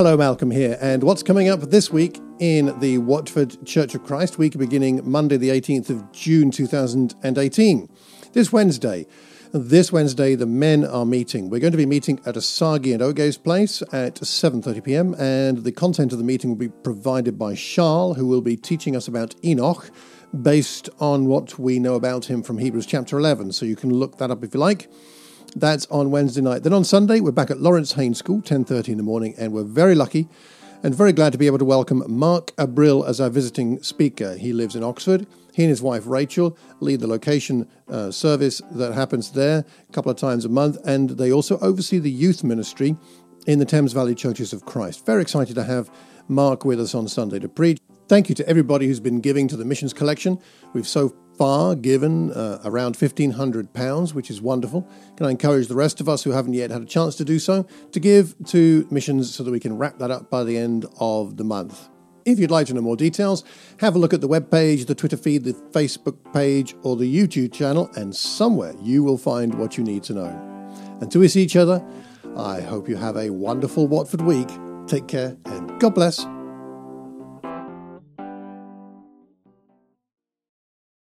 Hello, Malcolm here. And what's coming up this week in the Watford Church of Christ week beginning Monday, the 18th of June 2018? This Wednesday, this Wednesday, the men are meeting. We're going to be meeting at Asagi and Oge's place at 7:30 p.m. and the content of the meeting will be provided by Charles, who will be teaching us about Enoch, based on what we know about him from Hebrews chapter 11. So you can look that up if you like. That's on Wednesday night. Then on Sunday, we're back at Laurance Haines School, 10.30 in the morning, and we're very lucky and very glad to be able to welcome Mark Abril as our visiting speaker. He lives in Oxford. He and his wife Rachel lead the location uh, service that happens there a couple of times a month, and they also oversee the youth ministry in the Thames Valley Churches of Christ. Very excited to have Mark with us on Sunday to preach. Thank you to everybody who's been giving to the missions collection. We've so far given uh, around £1,500, which is wonderful. Can I encourage the rest of us who haven't yet had a chance to do so to give to missions so that we can wrap that up by the end of the month? If you'd like to know more details, have a look at the webpage, the Twitter feed, the Facebook page, or the YouTube channel, and somewhere you will find what you need to know. Until we see each other, I hope you have a wonderful Watford week. Take care and God bless.